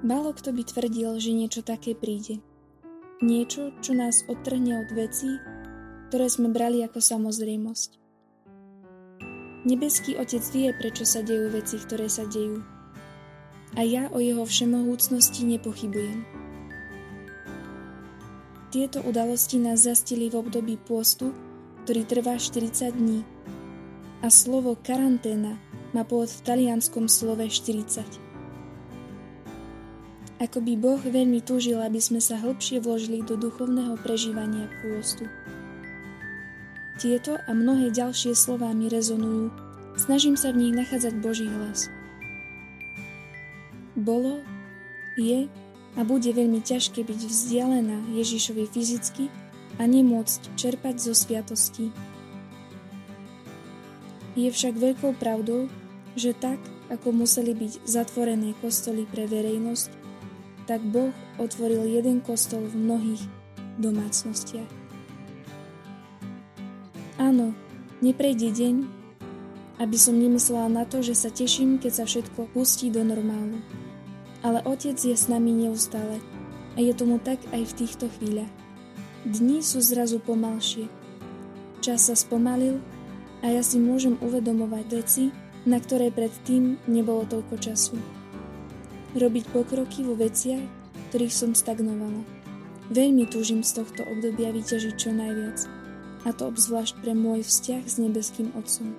Málo kto by tvrdil, že niečo také príde. Niečo, čo nás odtrhne od vecí, ktoré sme brali ako samozrejmosť. Nebeský Otec vie, prečo sa dejú veci, ktoré sa dejú. A ja o jeho všemohúcnosti nepochybujem. Tieto udalosti nás zastili v období pôstu, ktorý trvá 40 dní. A slovo karanténa má pôvod v talianskom slove 40. Ako by Boh veľmi túžil, aby sme sa hlbšie vložili do duchovného prežívania pôstu. Tieto a mnohé ďalšie slová mi rezonujú, snažím sa v nich nachádzať Boží hlas. Bolo, je a bude veľmi ťažké byť vzdialená Ježišovi fyzicky a nemôcť čerpať zo sviatostí. Je však veľkou pravdou, že tak, ako museli byť zatvorené kostoly pre verejnosť, tak Boh otvoril jeden kostol v mnohých domácnostiach. Áno, neprejde deň, aby som nemyslela na to, že sa teším, keď sa všetko pustí do normálu. Ale Otec je s nami neustále a je tomu tak aj v týchto chvíľach. Dni sú zrazu pomalšie. Čas sa spomalil a ja si môžem uvedomovať veci, na ktoré predtým nebolo toľko času robiť pokroky vo veciach, ktorých som stagnovala. Veľmi túžim z tohto obdobia vyťažiť čo najviac, a to obzvlášť pre môj vzťah s nebeským Otcom.